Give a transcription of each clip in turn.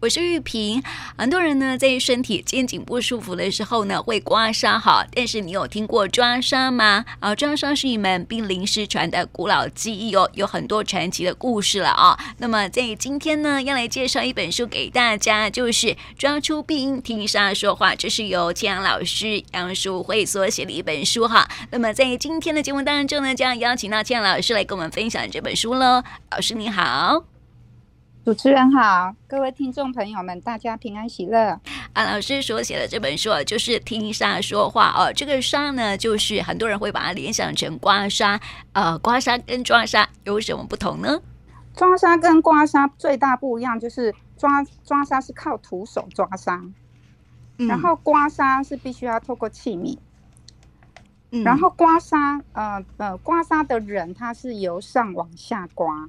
我是玉萍。很多人呢，在身体肩颈不舒服的时候呢，会刮痧哈。但是你有听过抓痧吗？啊，抓痧是一门濒临失传的古老技艺哦，有很多传奇的故事了啊。那么在今天呢，要来介绍一本书给大家，就是《抓出病因听痧说话》，这是由千阳老师杨淑慧所写的一本书哈。那么在今天的节目当中呢，将邀请到千阳老师来跟我们分享这本书喽。老师你好。主持人好，各位听众朋友们，大家平安喜乐。啊，老师所写的这本书就是听沙说话哦。这个沙呢，就是很多人会把它联想成刮痧。呃，刮痧跟抓痧有什么不同呢？抓痧跟刮痧最大不一样就是抓抓痧是靠徒手抓痧，嗯、然后刮痧是必须要透过器皿。嗯、然后刮痧，呃呃，刮痧的人他是由上往下刮。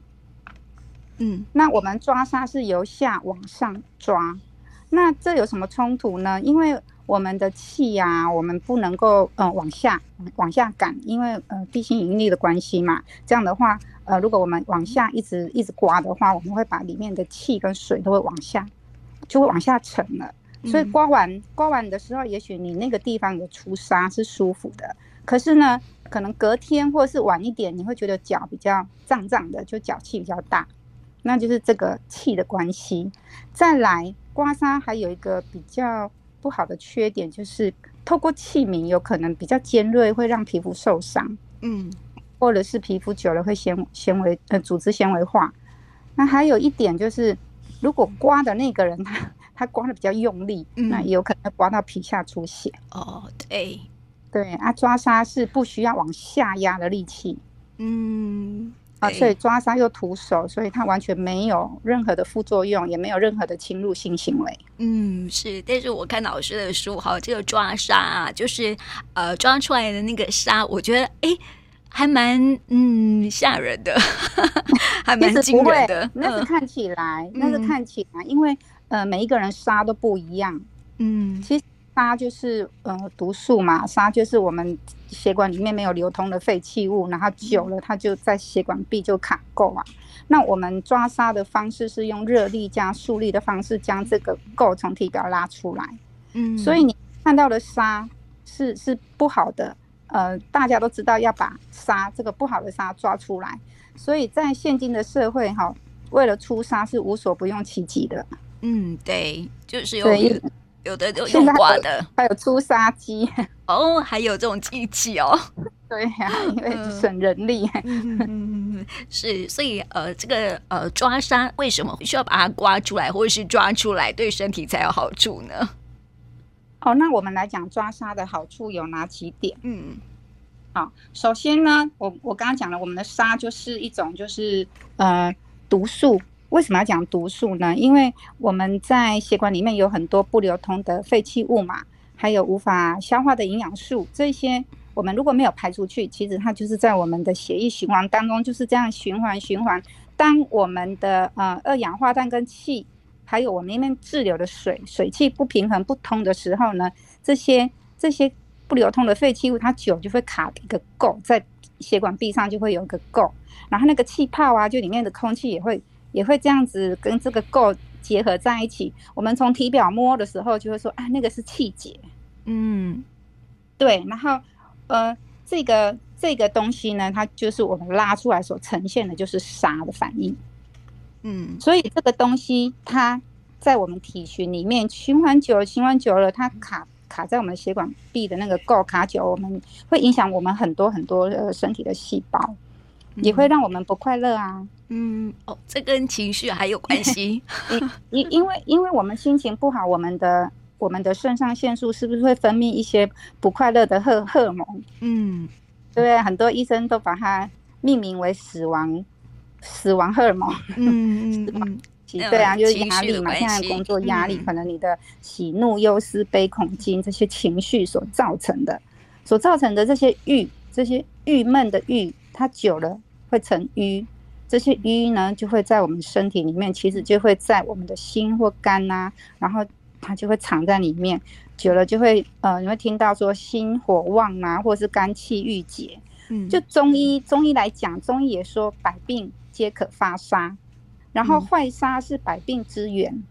嗯，那我们抓痧是由下往上抓，那这有什么冲突呢？因为我们的气呀、啊，我们不能够呃往下往下赶，因为呃地心引力的关系嘛。这样的话，呃，如果我们往下一直一直刮的话，我们会把里面的气跟水都会往下，就会往下沉了。所以刮完刮完的时候，也许你那个地方有出痧是舒服的，可是呢，可能隔天或是晚一点，你会觉得脚比较胀胀的，就脚气比较大。那就是这个气的关系。再来刮痧还有一个比较不好的缺点，就是透过器皿有可能比较尖锐，会让皮肤受伤。嗯，或者是皮肤久了会纤纤维呃组织纤维化。那还有一点就是，如果刮的那个人他他刮的比较用力，嗯、那也有可能刮到皮下出血。哦，对对啊，抓痧是不需要往下压的力气。嗯。啊，所以抓痧又徒手，所以它完全没有任何的副作用，也没有任何的侵入性行为。嗯，是。但是我看老师的书，哈，这个抓痧啊，就是呃抓出来的那个痧，我觉得哎，还蛮嗯吓人的，还蛮惊人的。那是看起来，嗯、那是看起来，因为呃每一个人痧都不一样。嗯，其实。痧就是呃毒素嘛，沙就是我们血管里面没有流通的废弃物，然后久了它就在血管壁就卡垢啊。那我们抓沙的方式是用热力加速力的方式将这个垢从体表拉出来。嗯，所以你看到的沙是是不好的，呃，大家都知道要把沙这个不好的沙抓出来。所以在现今的社会哈，为了出沙是无所不用其极的。嗯，对，就是有。有的有用刮的，还有出痧机 哦，还有这种机器哦。对呀、啊，因为省人力。嗯、是，所以呃，这个呃抓痧为什么需要把它刮出来，或者是抓出来，对身体才有好处呢？哦，那我们来讲抓痧的好处有哪几点？嗯，好，首先呢，我我刚刚讲了，我们的痧就是一种就是呃毒素。为什么要讲毒素呢？因为我们在血管里面有很多不流通的废弃物嘛，还有无法消化的营养素，这些我们如果没有排出去，其实它就是在我们的血液循环当中就是这样循环循环。当我们的呃二氧化碳跟气，还有我们里面滞留的水，水气不平衡不通的时候呢，这些这些不流通的废弃物，它久就会卡一个垢，在血管壁上就会有一个垢，然后那个气泡啊，就里面的空气也会。也会这样子跟这个垢结合在一起。我们从体表摸的时候，就会说啊，那个是气结。嗯，对。然后，呃，这个这个东西呢，它就是我们拉出来所呈现的，就是沙的反应。嗯，所以这个东西它在我们体循里面循环久了，循环久了，它卡卡在我们血管壁的那个垢卡久，我们会影响我们很多很多呃身体的细胞，也会让我们不快乐啊。嗯哦，这跟情绪还有关系。因因为因为我们心情不好，我们的我们的肾上腺素是不是会分泌一些不快乐的荷荷尔蒙？嗯，对？很多医生都把它命名为死亡死亡荷尔蒙。嗯嗯 对啊，就是压力嘛。现在工作压力，可能你的喜怒忧思悲恐惊这些情绪所造成的，所造成的这些郁，这些郁闷的郁，它久了会成瘀。这些瘀呢，就会在我们身体里面，其实就会在我们的心或肝呐、啊，然后它就会藏在里面，久了就会呃，你会听到说心火旺啊，或是肝气郁结。嗯，就中医中医来讲，中医也说百病皆可发痧，然后坏痧是百病之源。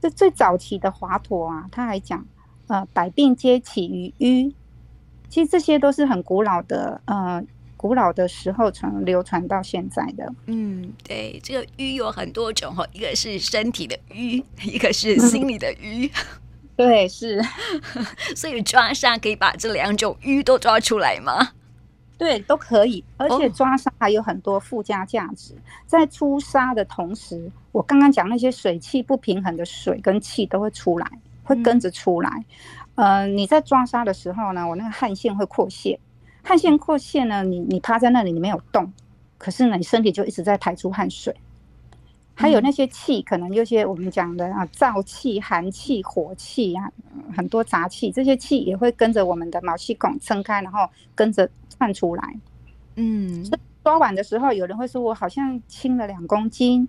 这最早期的华佗啊，他还讲，呃，百病皆起于瘀。其实这些都是很古老的，呃，古老的时候传流传到现在的。嗯，对，这个瘀有很多种哈，一个是身体的瘀，一个是心理的瘀。嗯、对，是。所以抓沙可以把这两种瘀都抓出来吗？对，都可以。而且抓沙还有很多附加价值，在出沙的同时。我刚刚讲那些水气不平衡的水跟气都会出来，会跟着出来。嗯、呃，你在抓沙的时候呢，我那个汗腺会扩泄，汗腺扩泄呢，你你趴在那里你没有动，可是呢，你身体就一直在排出汗水。还有那些气，可能有些我们讲的啊，燥气、寒气、火气啊，很多杂气，这些气也会跟着我们的毛细孔撑开，然后跟着窜出来。嗯，刷碗的时候，有人会说我好像轻了两公斤。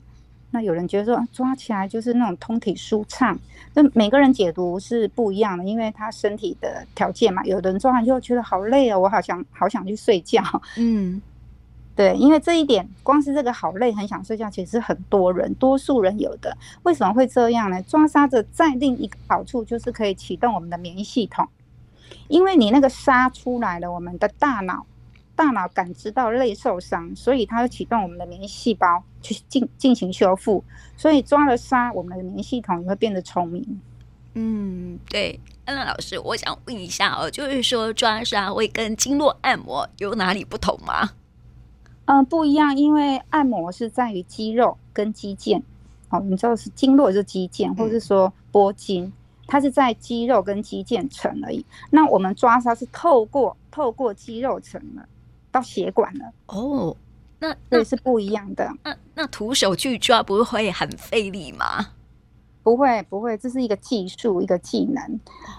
那有人觉得说抓起来就是那种通体舒畅，那每个人解读是不一样的，因为他身体的条件嘛。有的人抓完就觉得好累哦，我好想好想去睡觉。嗯，对，因为这一点，光是这个好累，很想睡觉，其实很多人，多数人有的。为什么会这样呢？抓沙的再另一个好处就是可以启动我们的免疫系统，因为你那个沙出来了，我们的大脑。大脑感知到累受伤，所以它会启动我们的免疫细胞去进进行修复。所以抓了痧，我们的免疫系统也会变得聪明。嗯，对。安娜老师，我想问一下哦，就是说抓痧会跟经络按摩有哪里不同吗？嗯、呃，不一样，因为按摩是在于肌肉跟肌腱。哦，你知道是经络是肌腱，或是说拨筋，它是在肌肉跟肌腱层而已。那我们抓痧是透过透过肌肉层的。到血管了哦，那那是不一样的。那那徒手去抓不会很费力吗？不会不会，这是一个技术，一个技能。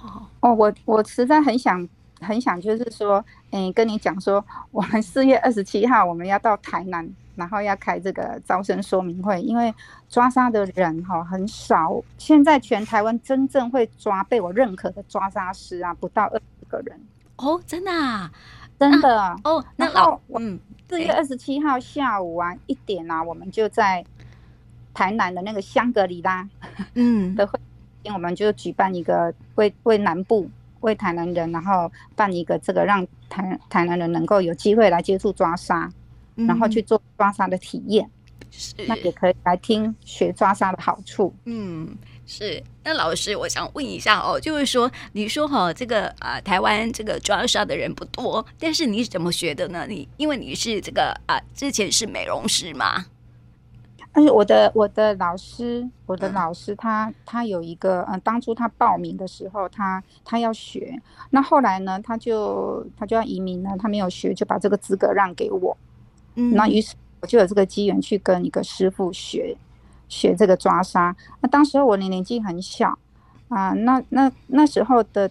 哦，哦，我我实在很想很想，就是说，嗯，跟你讲说，我们四月二十七号我们要到台南，然后要开这个招生说明会，因为抓沙的人哈很少，现在全台湾真正会抓被我认可的抓沙师啊，不到二十个人。哦，真的啊。真的、啊、哦，那好，嗯，四月二十七号下午啊一点啊，我们就在台南的那个香格里拉，嗯。的会，我们就举办一个为为南部为台南人，然后办一个这个让台台南人能够有机会来接触抓沙，嗯、然后去做抓沙的体验，是那也可以来听学抓沙的好处，嗯。是，那老师，我想问一下哦，就是说，你说哈，这个啊、呃，台湾这个抓沙的人不多，但是你怎么学的呢？你因为你是这个啊，之前是美容师嘛？但是我的我的老师，我的老师他，他他有一个，嗯，当初他报名的时候，他他要学，那后来呢，他就他就要移民了，他没有学，就把这个资格让给我，嗯，那于是我就有这个机缘去跟一个师傅学。学这个抓沙，那当时我的年纪很小啊，那那那时候的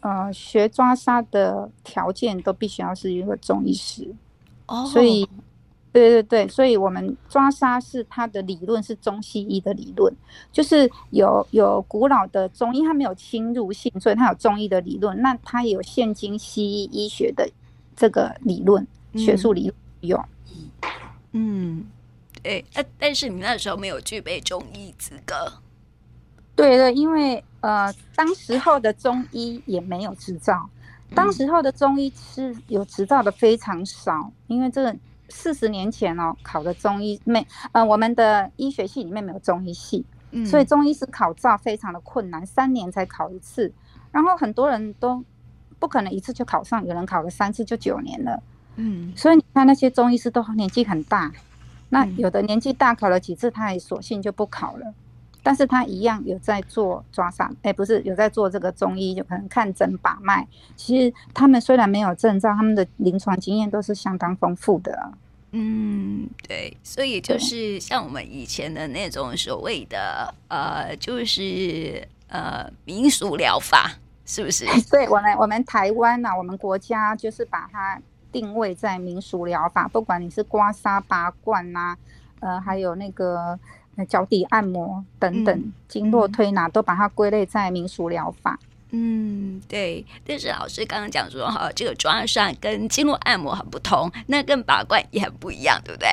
呃学抓沙的条件都必须要是一个中医师哦，所以。对对对，所以我们抓沙是它的理论是中西医的理论，就是有有古老的中医，它没有侵入性，所以它有中医的理论，那它也有现今西医医学的这个理论、嗯、学术理论有，嗯。对，但但是你那时候没有具备中医资格。对对，因为呃，当时候的中医也没有执照，当时候的中医是有执照的非常少，因为这个四十年前哦，考的中医没呃，我们的医学系里面没有中医系，嗯，所以中医师考照非常的困难，三年才考一次，然后很多人都不可能一次就考上，有人考了三次就九年了，嗯，所以你看那些中医师都年纪很大。那有的年纪大，考了几次，他也索性就不考了。但是他一样有在做抓沙，哎、欸，不是有在做这个中医，就可能看诊把脉。其实他们虽然没有证照，他们的临床经验都是相当丰富的。嗯，对，所以就是像我们以前的那种所谓的呃，就是呃民俗疗法，是不是？对，我们我们台湾啊，我们国家就是把它。定位在民俗疗法，不管你是刮痧、拔罐呐、啊，呃，还有那个脚底按摩等等，嗯、经络推拿，都把它归类在民俗疗法。嗯，对。但是老师刚刚讲说，哈，这个抓痧跟经络按摩很不同，那跟拔罐也很不一样，对不对？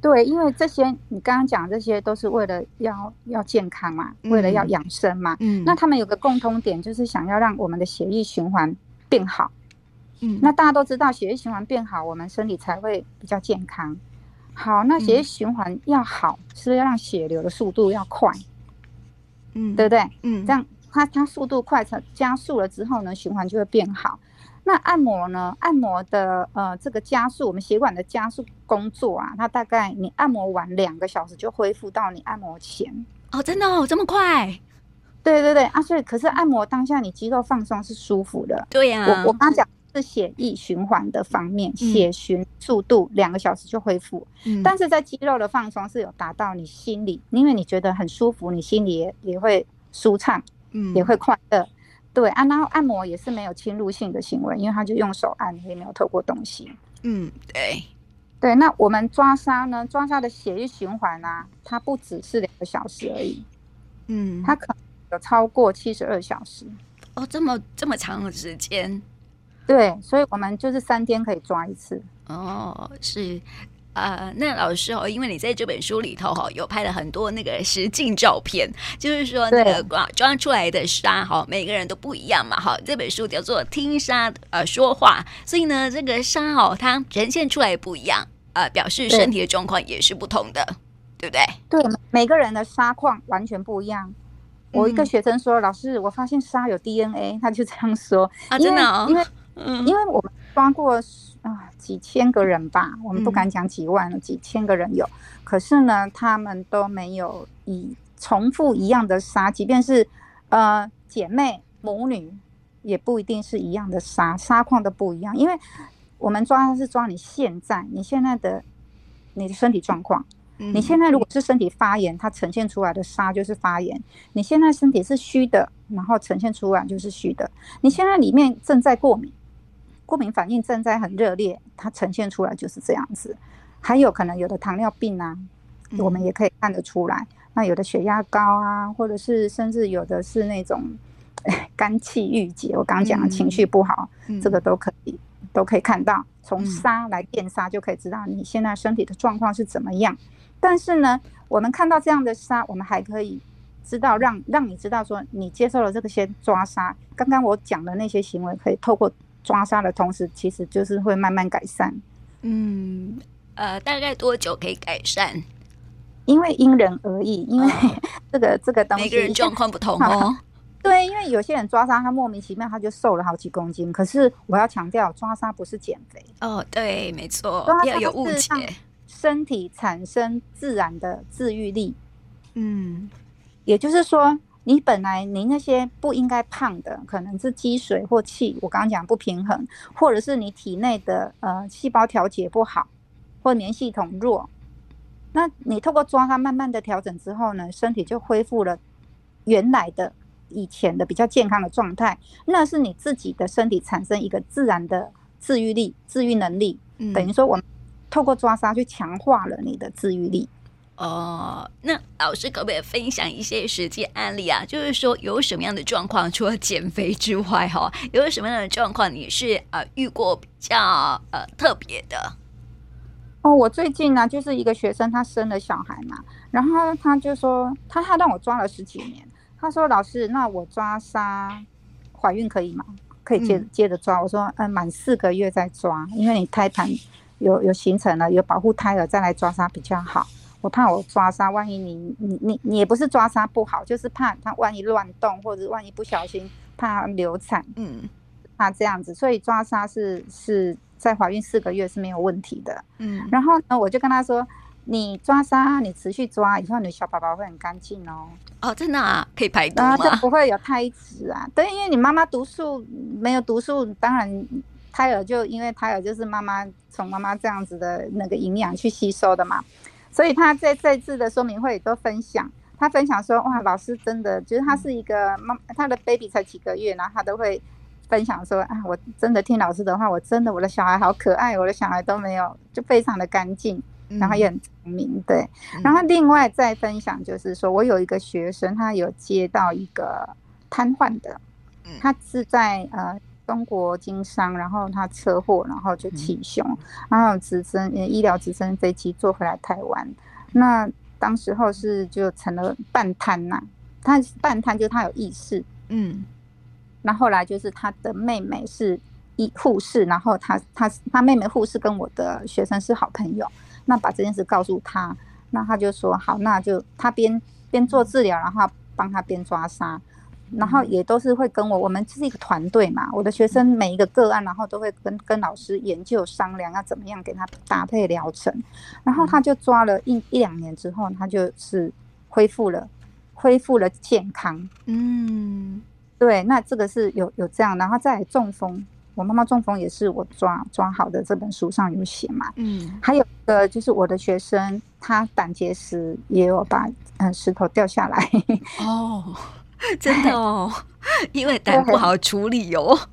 对，因为这些你刚刚讲这些都是为了要要健康嘛，嗯、为了要养生嘛。嗯，那他们有个共通点，就是想要让我们的血液循环变好。嗯，那大家都知道，血液循环变好，我们身体才会比较健康。好，那血液循环要好，嗯、是不是要让血流的速度要快？嗯，对不对？嗯，这样它它速度快，它加速了之后呢，循环就会变好。那按摩呢？按摩的呃，这个加速，我们血管的加速工作啊，它大概你按摩完两个小时就恢复到你按摩前哦，真的哦，这么快？对对对啊，所以可是按摩当下你肌肉放松是舒服的。对呀、啊，我我刚讲是血液循环的方面，嗯、血循速度两个小时就恢复，嗯、但是在肌肉的放松是有达到你心里，因为你觉得很舒服，你心里也也会舒畅，嗯，也会快乐。对啊，然后按摩也是没有侵入性的行为，因为他就用手按，也没有透过东西。嗯，对，对。那我们抓痧呢？抓痧的血液循环啊，它不只是两个小时而已。嗯，它可能有超过七十二小时。哦，这么这么长的时间。对，所以我们就是三天可以抓一次。哦，是。呃，那老师哦，因为你在这本书里头哈，有拍了很多那个实境照片，就是说那个抓抓出来的沙哈，每个人都不一样嘛哈。这本书叫做《听沙呃说话》，所以呢，这个沙哦，它呈现出来不一样，呃，表示身体的状况也是不同的，对，对不对？对，每个人的沙况完全不一样。我一个学生说：“嗯、老师，我发现沙有 DNA。”他就这样说啊，真的、哦，因为、嗯、因为我们抓过。啊，几千个人吧，我们不敢讲几万了，嗯、几千个人有。可是呢，他们都没有以重复一样的痧，即便是呃姐妹母女，也不一定是一样的痧，痧况都不一样。因为我们抓的是抓你现在你现在的你的身体状况。嗯、你现在如果是身体发炎，它呈现出来的痧就是发炎；你现在身体是虚的，然后呈现出来就是虚的。你现在里面正在过敏。过敏反应正在很热烈，它呈现出来就是这样子。还有可能有的糖尿病啊，嗯、我们也可以看得出来。那有的血压高啊，或者是甚至有的是那种肝气郁结，我刚刚讲的情绪不好，嗯、这个都可以都可以看到。从沙来辨沙就可以知道你现在身体的状况是怎么样。但是呢，我们看到这样的沙，我们还可以知道让让你知道说你接受了这个些抓杀。刚刚我讲的那些行为可以透过。抓痧的同时，其实就是会慢慢改善。嗯，呃，大概多久可以改善？因为因人而异，因为 这个、哦、这个东西每个人状况不同哦。对，因为有些人抓痧，他莫名其妙他就瘦了好几公斤。可是我要强调，抓痧不是减肥。哦，对，没错，不要有误解。身体产生自然的自愈力。嗯，也就是说。你本来你那些不应该胖的，可能是积水或气，我刚刚讲不平衡，或者是你体内的呃细胞调节不好，或免疫系统弱，那你透过抓它慢慢的调整之后呢，身体就恢复了原来的以前的比较健康的状态。那是你自己的身体产生一个自然的自愈力、自愈能力，等于说我们透过抓痧去强化了你的自愈力。哦，那老师可不可以分享一些实际案例啊？就是说有什么样的状况，除了减肥之外，哈，有什么样的状况你是呃遇过比较呃特别的？哦，我最近呢，就是一个学生，他生了小孩嘛，然后他就说，他他让我抓了十几年，他说老师，那我抓痧怀孕可以吗？可以接接着抓？我说，嗯，满四个月再抓，因为你胎盘有有形成了，有保护胎儿再来抓痧比较好。我怕我抓痧，万一你你你你也不是抓痧不好，就是怕它万一乱动，或者万一不小心怕流产，嗯，怕这样子，所以抓痧是是在怀孕四个月是没有问题的，嗯。然后呢，我就跟他说，你抓痧，你持续抓，以后你的小宝宝会很干净哦。哦，真的啊，可以排毒吗？就不会有胎脂啊。对，因为你妈妈毒素没有毒素，当然胎儿就因为胎儿就是妈妈从妈妈这样子的那个营养去吸收的嘛。所以他在这次的说明会都分享，他分享说，哇，老师真的就是他是一个妈，他的 baby 才几个月，然后他都会分享说，啊，我真的听老师的话，我真的我的小孩好可爱，我的小孩都没有，就非常的干净，然后也很聪明，对。然后另外再分享就是说，我有一个学生，他有接到一个瘫痪的，他是在呃中国经商，然后他车祸，然后就气胸，嗯、然后直升医疗直升飞机坐回来台湾。那当时候是就成了半瘫呐，他半瘫就是他有意识，嗯。那后来就是他的妹妹是医护士，然后他他他妹妹护士跟我的学生是好朋友，那把这件事告诉他，那他就说好，那就他边边做治疗，然后帮他边抓杀，然后也都是会跟我，我们是一个团队嘛，我的学生每一个个案，然后都会跟跟老师研究商量要怎么样给他搭配疗程，然后他就抓了一一两年之后，他就是恢复了，恢复了健康，嗯。对，那这个是有有这样，然后再来中风，我妈妈中风也是我抓抓好的，这本书上有写嘛。嗯，还有一个就是我的学生，他胆结石也有把嗯石头掉下来。哦，真的哦，因为胆不好处理哦。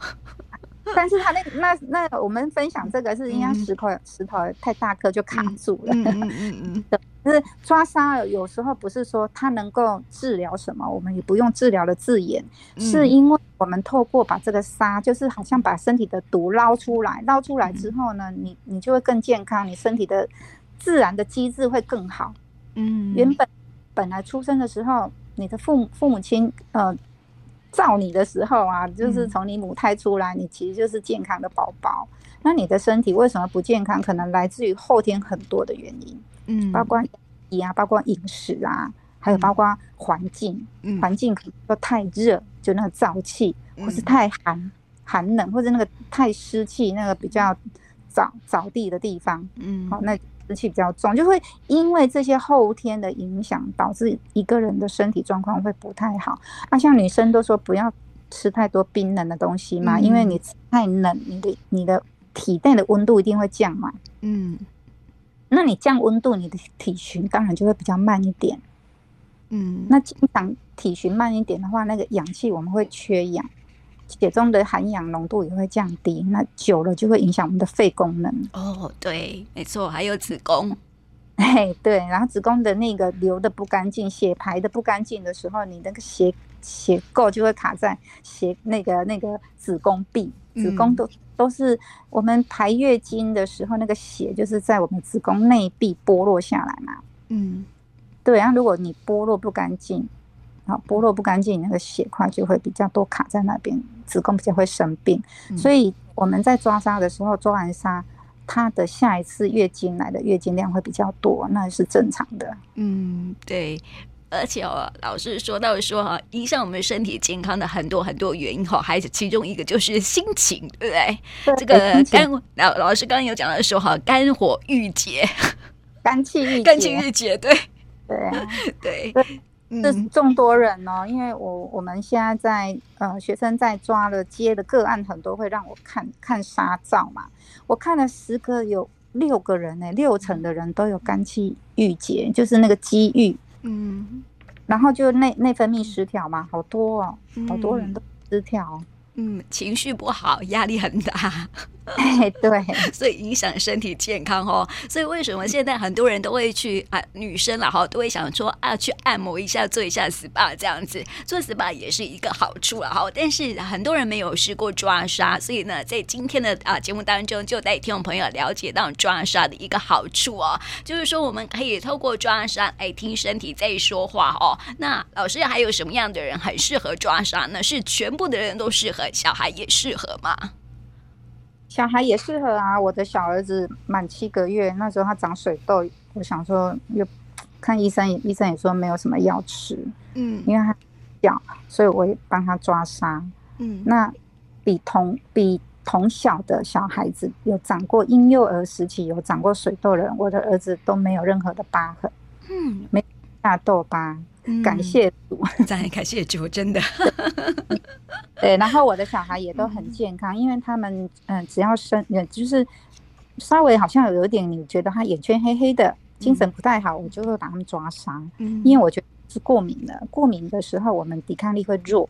但是他那那那我们分享这个是因为石头、嗯、石头太大颗就卡住了。嗯嗯嗯嗯。就是抓沙有时候不是说它能够治疗什么，我们也不用治疗的字眼，是因为我们透过把这个沙，就是好像把身体的毒捞出来，捞出来之后呢，你你就会更健康，你身体的自然的机制会更好。嗯，原本本来出生的时候，你的父母父母亲呃。造你的时候啊，就是从你母胎出来，你其实就是健康的宝宝。那你的身体为什么不健康？可能来自于后天很多的原因，嗯，包括饮啊，包括饮食啊，还有包括环境，环境可能说太热，就那个燥气，或是太寒寒冷，或者那个太湿气，那个比较早早地的地方，嗯，好那。湿气比较重，就会因为这些后天的影响，导致一个人的身体状况会不太好。啊，像女生都说不要吃太多冰冷的东西嘛，嗯、因为你吃太冷，你的你的体内的温度一定会降嘛。嗯，那你降温度，你的体循当然就会比较慢一点。嗯，那经常体循慢一点的话，那个氧气我们会缺氧。血中的含氧浓度也会降低，那久了就会影响我们的肺功能。哦，对，没错，还有子宫，哎，对，然后子宫的那个流的不干净，血排的不干净的时候，你那个血血垢就会卡在血那个那个子宫壁，子宫都、嗯、都是我们排月经的时候，那个血就是在我们子宫内壁剥落下来嘛。嗯，对，然后如果你剥落不干净。好，剥落不干净，那个血块就会比较多卡在那边，子宫比较会生病。嗯、所以我们在抓痧的时候，抓完痧，它的下一次月经来的月经量会比较多，那是正常的。嗯，对。而且哦，老师说到说哈，影响我们身体健康的很多很多原因哈，还是其中一个就是心情，对不对？对这个肝老老师刚刚有讲到说哈，肝火郁结，肝气郁 肝气郁结，对对、啊、对。对是众多人哦，因为我我们现在在呃学生在抓了接的个案很多，会让我看看沙照嘛。我看了十个，有六个人呢，六成的人都有肝气郁结，就是那个积郁，嗯，然后就内内分泌失调嘛，好多哦，好多人都失调。嗯，情绪不好，压力很大，哎，对，所以影响身体健康哦。所以为什么现在很多人都会去啊，女生了哈，都会想说啊，去按摩一下，做一下 SPA 这样子，做 SPA 也是一个好处了哈。但是很多人没有试过抓痧，所以呢，在今天的啊节目当中，就带听众朋友了解到抓痧的一个好处哦，就是说我们可以透过抓痧来听身体在说话哦。那老师还有什么样的人很适合抓痧呢？是全部的人都适合？小孩也适合吗？小孩也适合啊！我的小儿子满七个月，那时候他长水痘，我想说又看医生，医生也说没有什么药吃，嗯，因为他小，所以我也帮他抓痧，嗯，那比同比同小的小孩子有长过婴幼儿时期有长过水痘的人，我的儿子都没有任何的疤痕，嗯，没大痘疤。感谢主，再、嗯、感谢主，真的。对，然后我的小孩也都很健康，嗯、因为他们嗯，只要生，就是稍微好像有一点，你觉得他眼圈黑黑的，精神不太好，嗯、我就会把他们抓伤。嗯，因为我觉得是过敏的，过敏的时候我们抵抗力会弱，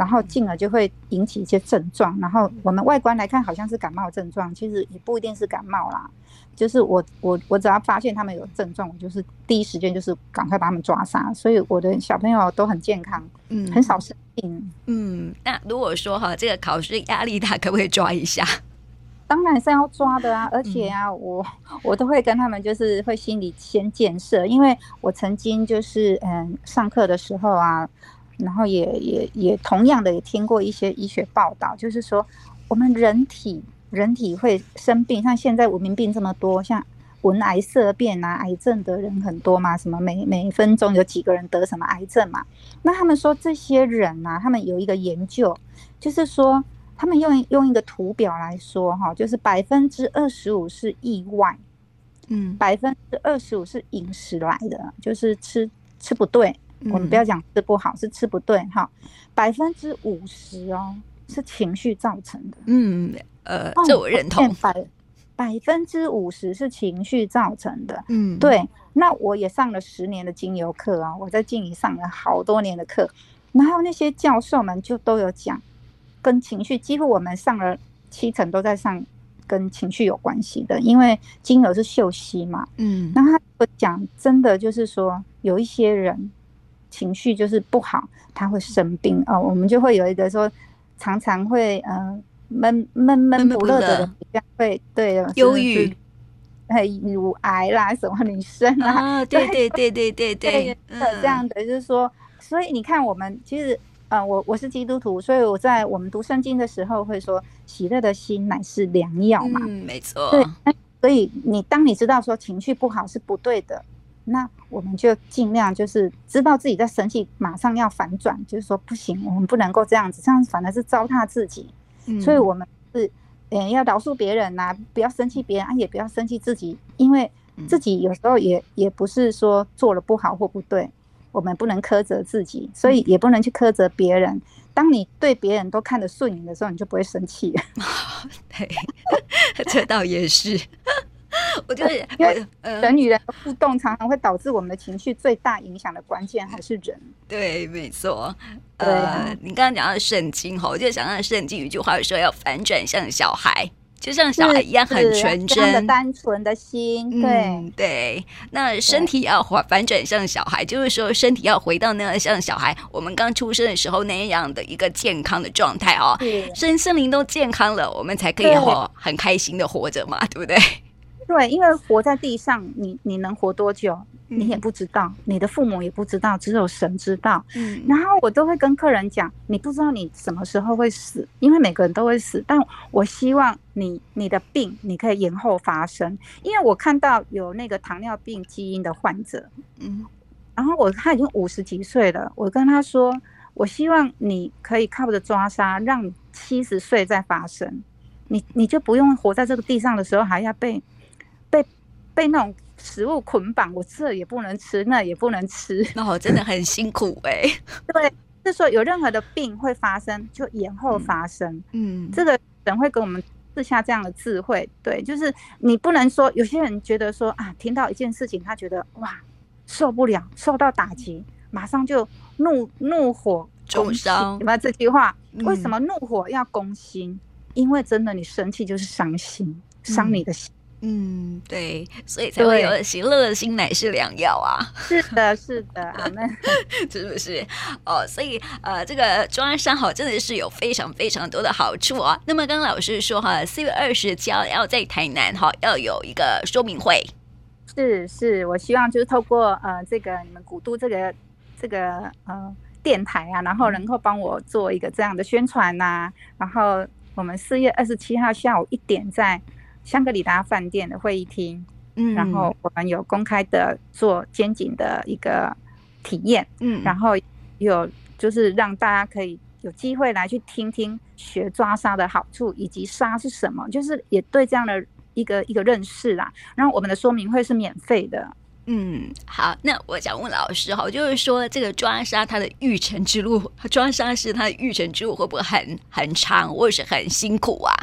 然后进而就会引起一些症状，然后我们外观来看好像是感冒症状，其实也不一定是感冒啦。就是我我我只要发现他们有症状，我就是第一时间就是赶快把他们抓杀。所以我的小朋友都很健康，嗯，很少生病。嗯，那如果说哈，这个考试压力大，可不可以抓一下？当然是要抓的啊，而且啊，我我都会跟他们就是会心理先建设，因为我曾经就是嗯上课的时候啊。然后也也也同样的也听过一些医学报道，就是说我们人体人体会生病，像现在文明病这么多，像闻癌色变啊，癌症的人很多嘛，什么每每分钟有几个人得什么癌症嘛？那他们说这些人啊，他们有一个研究，就是说他们用用一个图表来说哈，就是百分之二十五是意外，嗯，百分之二十五是饮食来的，就是吃吃不对。我们不要讲吃不好，是吃不对哈。百分之五十哦，是情绪造成的。嗯，呃，这我认同。百百分之五十是情绪造成的。嗯，对。那我也上了十年的精油课啊，我在静怡上了好多年的课，然后那些教授们就都有讲，跟情绪几乎我们上了七成都在上跟情绪有关系的，因为精油是嗅息嘛。嗯，那他讲真的就是说，有一些人。情绪就是不好，他会生病哦。我们就会有一个说，常常会呃闷闷闷不乐的会对忧郁，哎，乳癌啦，什么女生啊，对对对对 对对，这样的就是说，所以你看，我们其实呃，我我是基督徒，所以我在我们读圣经的时候会说，喜乐的心乃是良药嘛，嗯，没错。对，所以你当你知道说情绪不好是不对的。那我们就尽量就是知道自己在生气，马上要反转，就是说不行，我们不能够这样子，这样反而是糟蹋自己。嗯，所以我们是，嗯，要饶恕别人呐，不要生气别人啊，也不要生气自己，因为自己有时候也也不是说做了不好或不对，我们不能苛责自己，所以也不能去苛责别人。当你对别人都看得顺眼的时候，你就不会生气。对，这倒也是。我就是，因为人与人的互动常常会导致我们的情绪最大影响的关键还是人。对，没错。呃，你刚刚讲到圣经哈，我就想到圣经有一句话说要反转向小孩，就像小孩一样很纯真的单纯的心。对、嗯、对，那身体要反反转向小孩，就是说身体要回到那样像小孩我们刚出生的时候那样的一个健康的状态哦。身心灵都健康了，我们才可以活很开心的活着嘛，对不对？对，因为活在地上，你你能活多久，你也不知道，嗯，你的父母也不知道，只有神知道。嗯，然后我都会跟客人讲，你不知道你什么时候会死，因为每个人都会死。但我希望你你的病你可以延后发生，因为我看到有那个糖尿病基因的患者，嗯，然后我他已经五十几岁了，我跟他说，我希望你可以靠着抓痧，让七十岁再发生，你你就不用活在这个地上的时候还要被。被那种食物捆绑，我这也不能吃，那也不能吃，那我真的很辛苦哎、欸。对，就是说有任何的病会发生，就延后发生。嗯，这个人会给我们赐下这样的智慧。对，就是你不能说有些人觉得说啊，听到一件事情，他觉得哇受不了，受到打击，马上就怒怒火攻心。有没有这句话？为什么怒火要攻心？因为真的，你生气就是伤心，伤你的心。嗯，对，所以才会有喜乐的心乃是良药啊！是的，是的，阿门，是不是？哦，所以呃，这个抓杀好真的是有非常非常多的好处啊。那么刚刚老师说哈，四月二十就要在台南哈要有一个说明会，是是，我希望就是透过呃这个你们古都这个这个呃电台啊，然后能够帮我做一个这样的宣传呐、啊。然后我们四月二十七号下午一点在。香格里拉饭店的会议厅，嗯，然后我们有公开的做肩颈的一个体验，嗯，然后有就是让大家可以有机会来去听听学抓沙的好处，以及沙是什么，就是也对这样的一个一个认识啦。然后我们的说明会是免费的，嗯，好，那我想问老师哈，就是说这个抓沙它的育成之路，抓沙是它的育成之路会不会很很长，或者是很辛苦啊？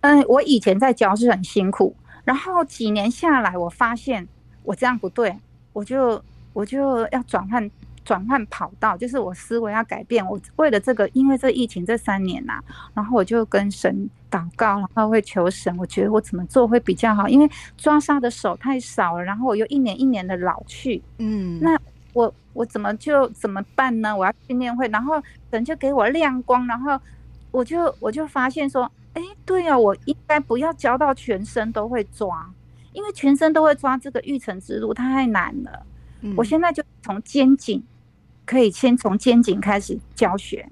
嗯，我以前在教是很辛苦，然后几年下来，我发现我这样不对，我就我就要转换转换跑道，就是我思维要改变。我为了这个，因为这疫情这三年呐、啊，然后我就跟神祷告，然后会求神，我觉得我怎么做会比较好？因为抓沙的手太少了，然后我又一年一年的老去，嗯，那我我怎么就怎么办呢？我要训练会，然后神就给我亮光，然后我就我就发现说，哎，对啊，我应该不要教到全身都会抓，因为全身都会抓这个育成之路太难了。嗯、我现在就从肩颈。可以先从肩颈开始教学，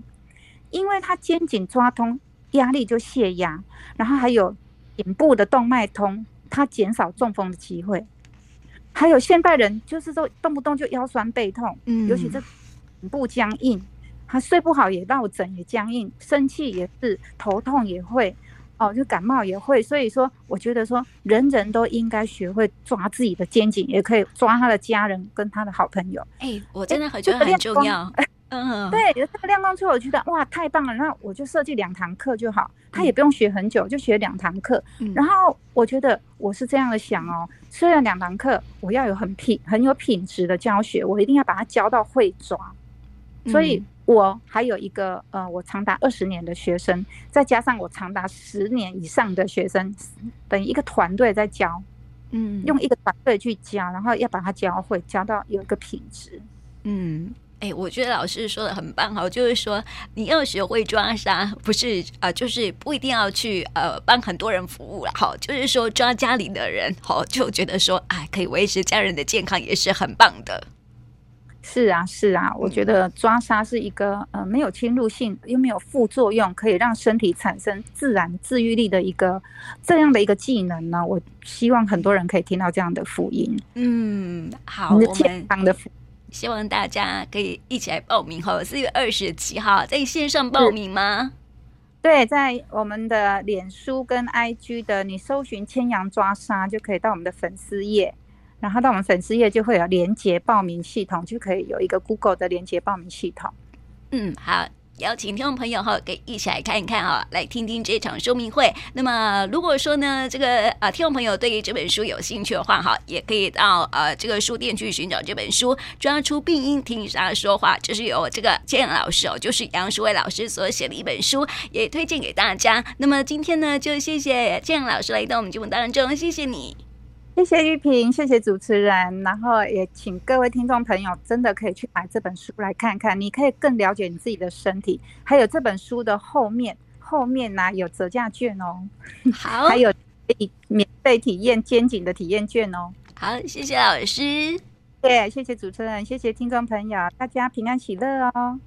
因为他肩颈抓通，压力就泄压，然后还有颈部的动脉通，它减少中风的机会。还有现代人就是说动不动就腰酸背痛，嗯，尤其这颈部僵硬，他睡不好也落枕也僵硬，生气也是头痛也会。哦，就感冒也会，所以说我觉得说，人人都应该学会抓自己的肩颈，也可以抓他的家人跟他的好朋友。哎、欸，我真的很觉得很重要。嗯，对，这个亮光出，我觉得哇，太棒了。那我就设计两堂课就好，他也不用学很久，就学两堂课。嗯、然后我觉得我是这样的想哦，虽然两堂课我要有很品很有品质的教学，我一定要把它教到会抓，所以。嗯我还有一个呃，我长达二十年的学生，再加上我长达十年以上的学生，等于一个团队在教，嗯，用一个团队去教，然后要把它教会，教到有一个品质。嗯，哎、欸，我觉得老师说的很棒哈，就是说你要学会抓沙，不是啊、呃，就是不一定要去呃帮很多人服务了哈，就是说抓家里的人，好就觉得说哎，可以维持家人的健康也是很棒的。是啊，是啊，我觉得抓痧是一个呃没有侵入性又没有副作用，可以让身体产生自然治愈力的一个这样的一个技能呢。我希望很多人可以听到这样的福音。嗯，好，我们希望大家可以一起来报名哈，四月二十七号在线上报名吗？对，在我们的脸书跟 IG 的，你搜寻千阳抓沙就可以到我们的粉丝页。然后到我们粉丝页就会有连接报名系统，就可以有一个 Google 的连接报名系统。嗯，好，邀请听众朋友哈，可以一起来看一看啊，来听听这场说明会。那么如果说呢，这个啊听众朋友对于这本书有兴趣的话哈，也可以到呃这个书店去寻找这本书，抓出病因，听沙说话，这是由这个建老师哦，就是杨淑伟老师所写的一本书，也推荐给大家。那么今天呢，就谢谢建老师来到我们节目当中，谢谢你。谢谢玉萍，谢谢主持人，然后也请各位听众朋友真的可以去买这本书来看看，你可以更了解你自己的身体。还有这本书的后面，后面呢、啊、有折价券哦，好，还有可以免费体验肩颈的体验券哦。好，谢谢老师，对，谢谢主持人，谢谢听众朋友，大家平安喜乐哦。